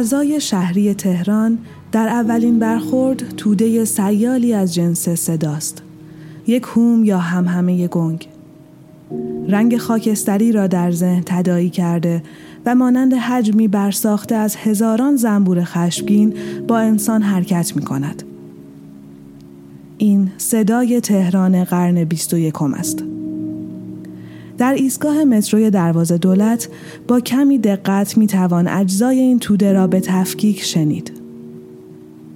فضای شهری تهران در اولین برخورد توده سیالی از جنس صداست. یک هوم یا همهمه گنگ. رنگ خاکستری را در ذهن تدایی کرده و مانند حجمی برساخته از هزاران زنبور خشمگین با انسان حرکت می کند. این صدای تهران قرن 21 است. در ایستگاه متروی دروازه دولت با کمی دقت می توان اجزای این توده را به تفکیک شنید.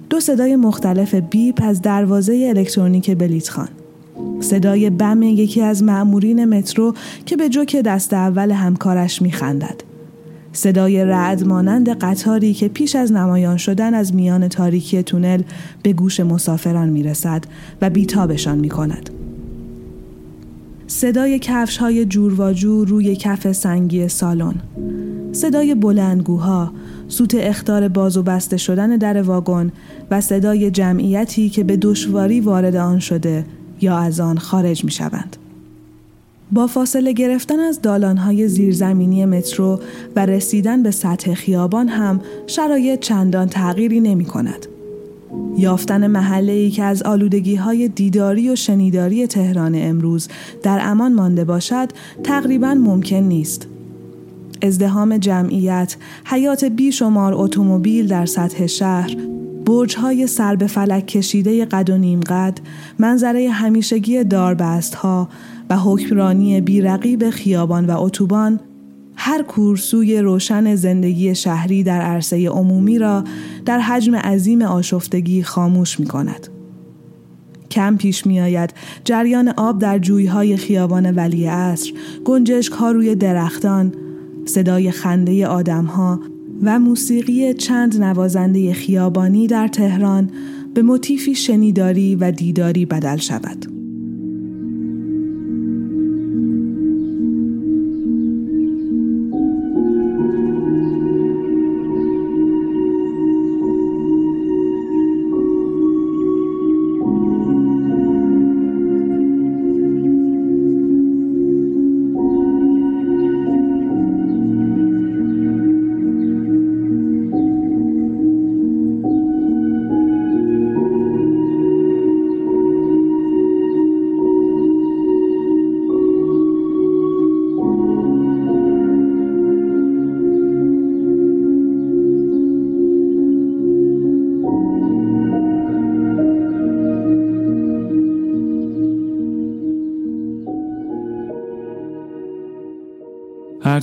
دو صدای مختلف بیپ از دروازه الکترونیک بلیتخان. صدای بم یکی از مأمورین مترو که به جوک دست اول همکارش می خندد. صدای رعد مانند قطاری که پیش از نمایان شدن از میان تاریکی تونل به گوش مسافران می رسد و بیتابشان می کند. صدای کفش های جور و جور روی کف سنگی سالن صدای بلندگوها سوت اختار باز و بسته شدن در واگن و صدای جمعیتی که به دشواری وارد آن شده یا از آن خارج می شوند. با فاصله گرفتن از دالانهای زیرزمینی مترو و رسیدن به سطح خیابان هم شرایط چندان تغییری نمی کند. یافتن محله ای که از آلودگی های دیداری و شنیداری تهران امروز در امان مانده باشد تقریبا ممکن نیست. ازدهام جمعیت، حیات بیشمار اتومبیل در سطح شهر، برج های سر به فلک کشیده قد و نیم قد، منظره همیشگی داربست ها و حکمرانی بیرقیب خیابان و اتوبان هر کورسوی روشن زندگی شهری در عرصه عمومی را در حجم عظیم آشفتگی خاموش می کند. کم پیش می آید جریان آب در جویهای خیابان ولی عصر، گنجشک ها روی درختان، صدای خنده آدم ها و موسیقی چند نوازنده خیابانی در تهران به موتیفی شنیداری و دیداری بدل شود.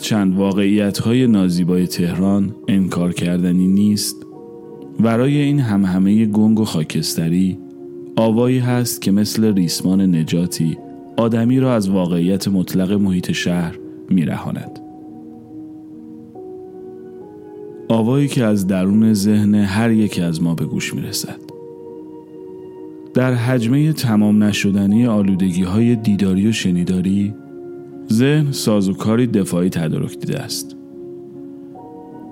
هرچند واقعیت های نازیبای تهران انکار کردنی نیست برای این همهمه گنگ و خاکستری آوایی هست که مثل ریسمان نجاتی آدمی را از واقعیت مطلق محیط شهر میرهاند. آوایی که از درون ذهن هر یک از ما به گوش می‌رسد. در حجمه تمام نشدنی آلودگی های دیداری و شنیداری ذهن سازوکاری دفاعی تدارک دیده است.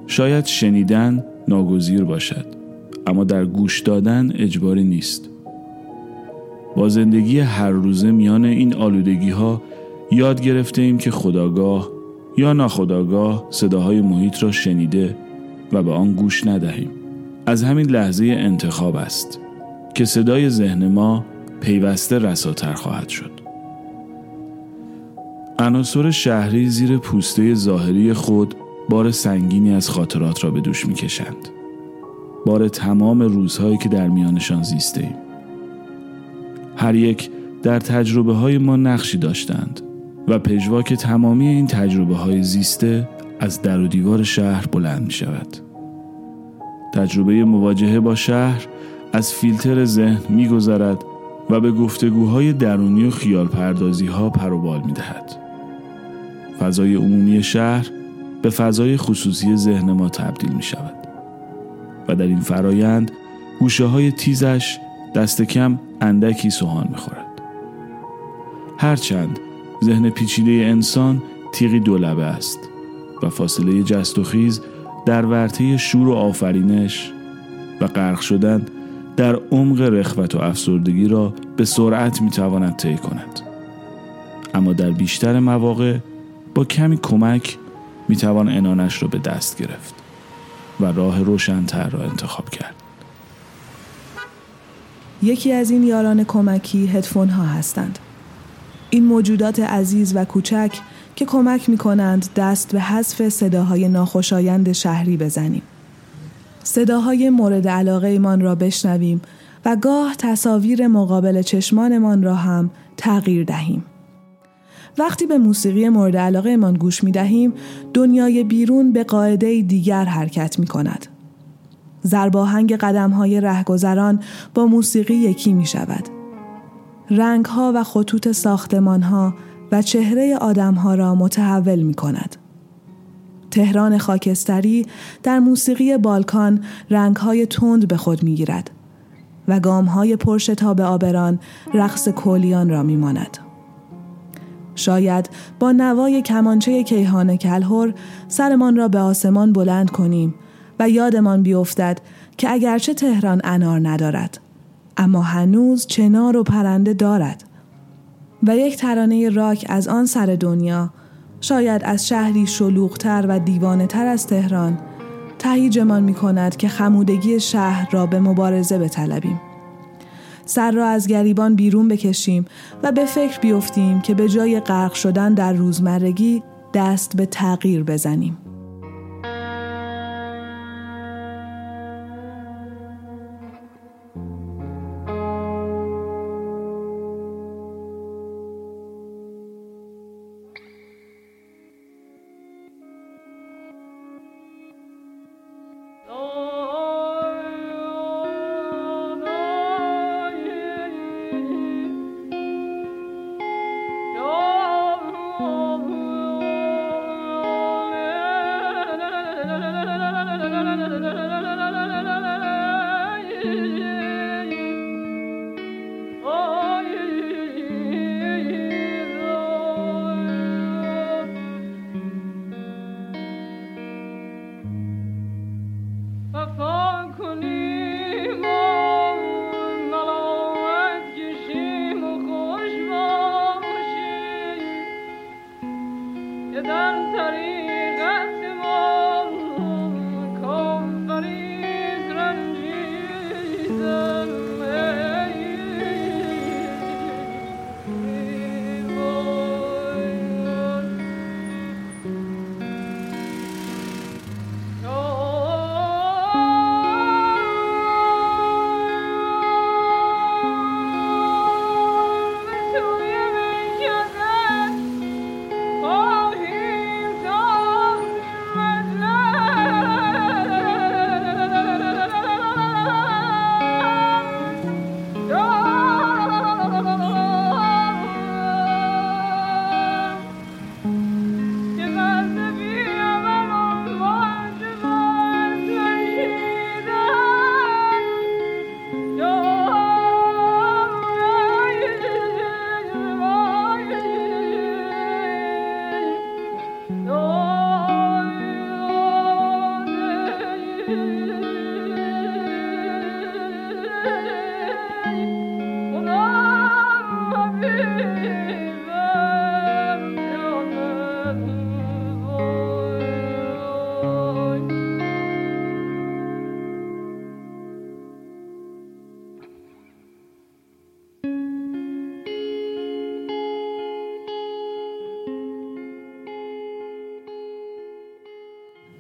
شاید شنیدن ناگزیر باشد اما در گوش دادن اجباری نیست. با زندگی هر روزه میان این آلودگی ها یاد گرفته ایم که خداگاه یا ناخداگاه صداهای محیط را شنیده و به آن گوش ندهیم. از همین لحظه انتخاب است که صدای ذهن ما پیوسته رساتر خواهد شد. عناصر شهری زیر پوسته ظاهری خود بار سنگینی از خاطرات را به دوش می‌کشند. بار تمام روزهایی که در میانشان زیسته ایم. هر یک در تجربه های ما نقشی داشتند و پژواک تمامی این تجربه های زیسته از در و دیوار شهر بلند می شود. تجربه مواجهه با شهر از فیلتر ذهن می گذرد و به گفتگوهای درونی و خیال پردازی ها پروبال می دهد. فضای عمومی شهر به فضای خصوصی ذهن ما تبدیل می شود و در این فرایند گوشه های تیزش دست کم اندکی سوهان می خورد. هرچند ذهن پیچیده انسان تیغی دولبه است و فاصله جست و خیز در ورطه شور و آفرینش و غرق شدن در عمق رخوت و افسردگی را به سرعت می تواند طی کند اما در بیشتر مواقع با کمی کمک می‌توان انانش را به دست گرفت و راه روشنتر را انتخاب کرد. یکی از این یاران کمکی هدفون ها هستند. این موجودات عزیز و کوچک که کمک می کنند دست به حذف صداهای ناخوشایند شهری بزنیم. صداهای مورد علاقه ایمان را بشنویم و گاه تصاویر مقابل چشمانمان را هم تغییر دهیم. وقتی به موسیقی مورد علاقه ایمان گوش می دهیم، دنیای بیرون به قاعده دیگر حرکت می کند. زرباهنگ قدم های رهگذران با موسیقی یکی می شود. رنگ ها و خطوط ساختمان ها و چهره آدم ها را متحول می کند. تهران خاکستری در موسیقی بالکان رنگ های تند به خود می گیرد و گام های پرشتاب آبران رقص کولیان را می ماند. شاید با نوای کمانچه کیهان کلهر سرمان را به آسمان بلند کنیم و یادمان بیفتد که اگرچه تهران انار ندارد اما هنوز چنار و پرنده دارد و یک ترانه راک از آن سر دنیا شاید از شهری شلوغتر و دیوانه تر از تهران تهیجمان می کند که خمودگی شهر را به مبارزه بطلبیم. سر را از گریبان بیرون بکشیم و به فکر بیفتیم که به جای غرق شدن در روزمرگی دست به تغییر بزنیم. for four.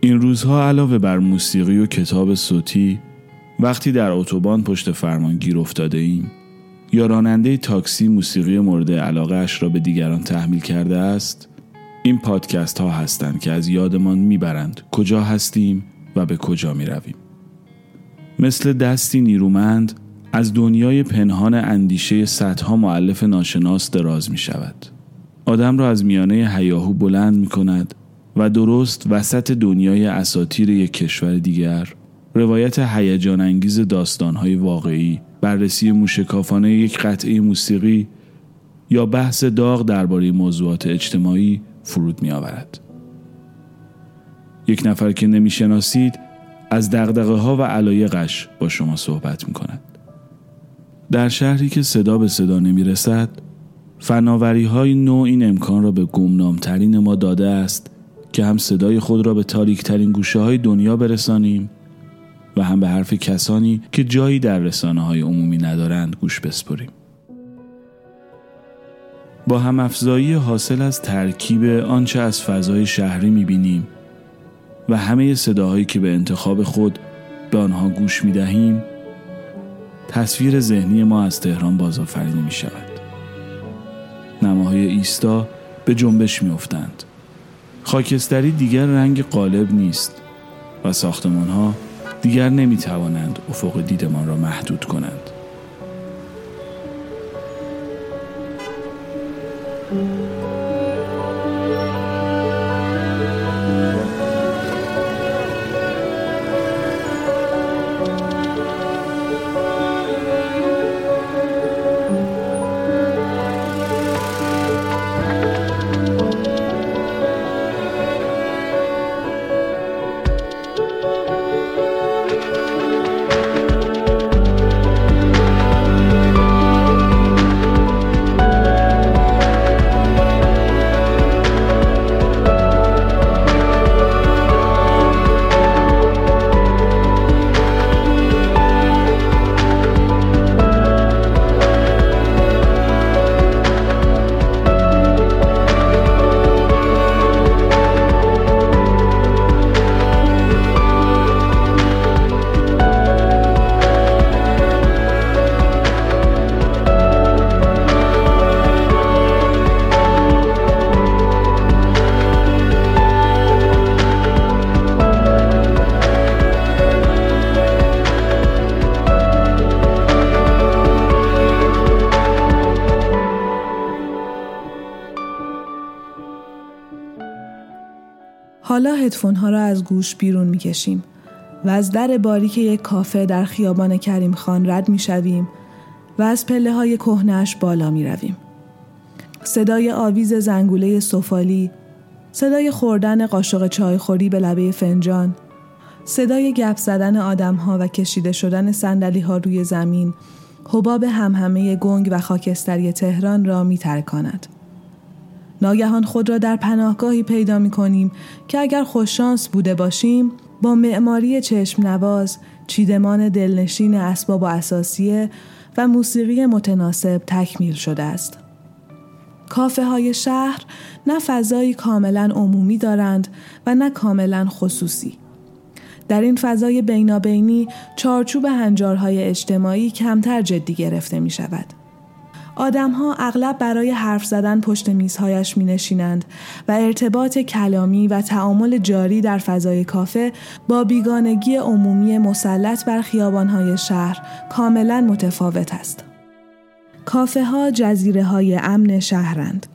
این روزها علاوه بر موسیقی و کتاب صوتی وقتی در اتوبان پشت فرمان گیر افتاده ایم یا راننده تاکسی موسیقی مورد علاقه اش را به دیگران تحمیل کرده است این پادکست ها هستند که از یادمان می‌برند کجا هستیم و به کجا می رویم. مثل دستی نیرومند از دنیای پنهان اندیشه صدها معلف ناشناس دراز می شود. آدم را از میانه هیاهو بلند می کند و درست وسط دنیای اساتیر یک کشور دیگر روایت هیجان انگیز داستانهای واقعی بررسی موشکافانه یک قطعه موسیقی یا بحث داغ درباره موضوعات اجتماعی فرود می آورد. یک نفر که نمی‌شناسید از دغدغه ها و علایقش با شما صحبت می کند. در شهری که صدا به صدا نمی رسد فناوری های نوع این امکان را به گمنامترین ما داده است که هم صدای خود را به تاریکترین گوشه های دنیا برسانیم و هم به حرف کسانی که جایی در رسانه های عمومی ندارند گوش بسپریم. با هم افزایی حاصل از ترکیب آنچه از فضای شهری می‌بینیم و همه صداهایی که به انتخاب خود به آنها گوش می دهیم تصویر ذهنی ما از تهران بازآفرینی می شود نماهای ایستا به جنبش می افتند. خاکستری دیگر رنگ قالب نیست و ساختمان ها دیگر نمی توانند افق دیدمان را محدود کنند. حالا هدفون ها را از گوش بیرون می کشیم و از در باریک یک کافه در خیابان کریم خان رد می شویم و از پله های کهنش بالا می رویم. صدای آویز زنگوله سفالی، صدای خوردن قاشق چایخوری به لبه فنجان، صدای گپ زدن آدم ها و کشیده شدن سندلی ها روی زمین، حباب همهمه گنگ و خاکستری تهران را می ترکاند. ناگهان خود را در پناهگاهی پیدا می کنیم که اگر خوششانس بوده باشیم با معماری چشم نواز، چیدمان دلنشین اسباب و اساسیه و موسیقی متناسب تکمیل شده است. کافه های شهر نه فضایی کاملا عمومی دارند و نه کاملا خصوصی. در این فضای بینابینی چارچوب هنجارهای اجتماعی کمتر جدی گرفته می شود. آدمها اغلب برای حرف زدن پشت میزهایش می نشینند و ارتباط کلامی و تعامل جاری در فضای کافه با بیگانگی عمومی مسلط بر خیابانهای شهر کاملا متفاوت است. کافه ها جزیره های امن شهرند.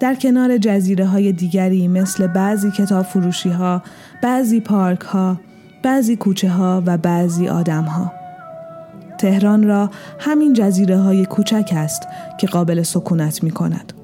در کنار جزیره های دیگری مثل بعضی کتاب فروشی ها، بعضی پارک ها، بعضی کوچه ها و بعضی آدم ها. تهران را همین جزیره های کوچک است که قابل سکونت می کند.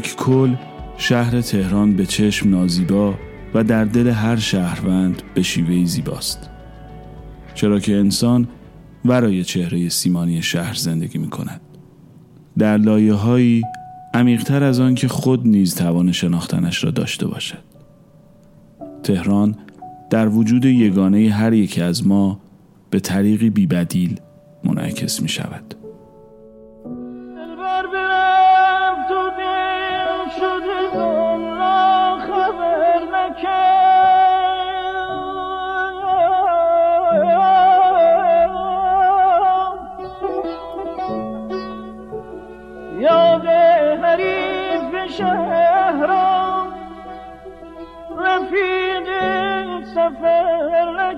یک کل شهر تهران به چشم نازیبا و در دل هر شهروند به شیوهی زیباست. چرا که انسان ورای چهره سیمانی شهر زندگی می کند در لایه هایی عمیقتر از آن که خود نیز توان شناختنش را داشته باشد. تهران در وجود یگانه هر یکی از ما به طریقی بیبدیل منعکس می شود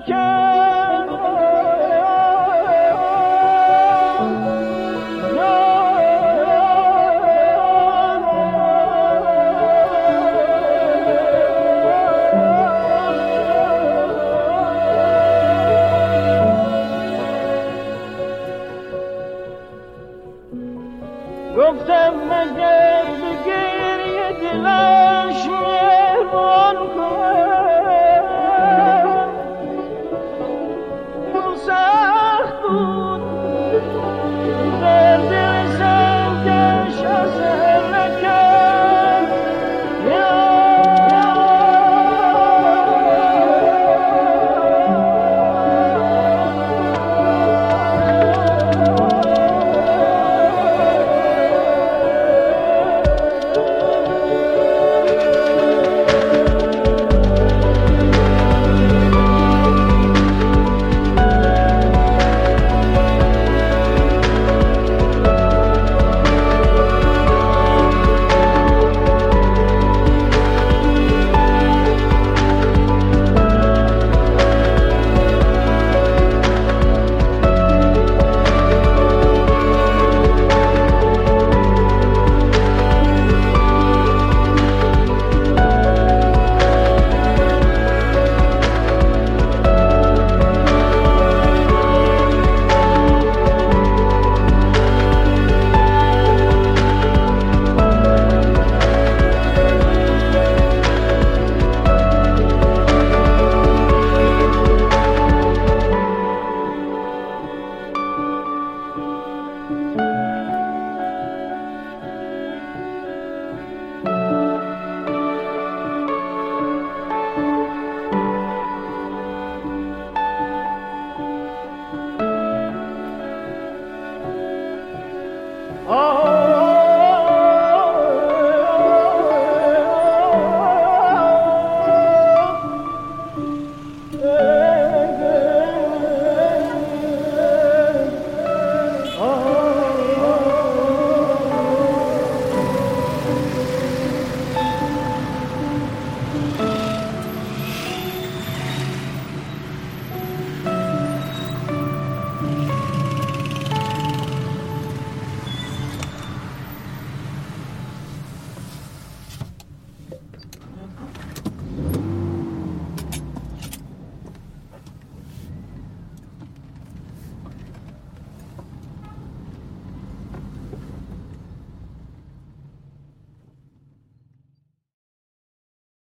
Yeah.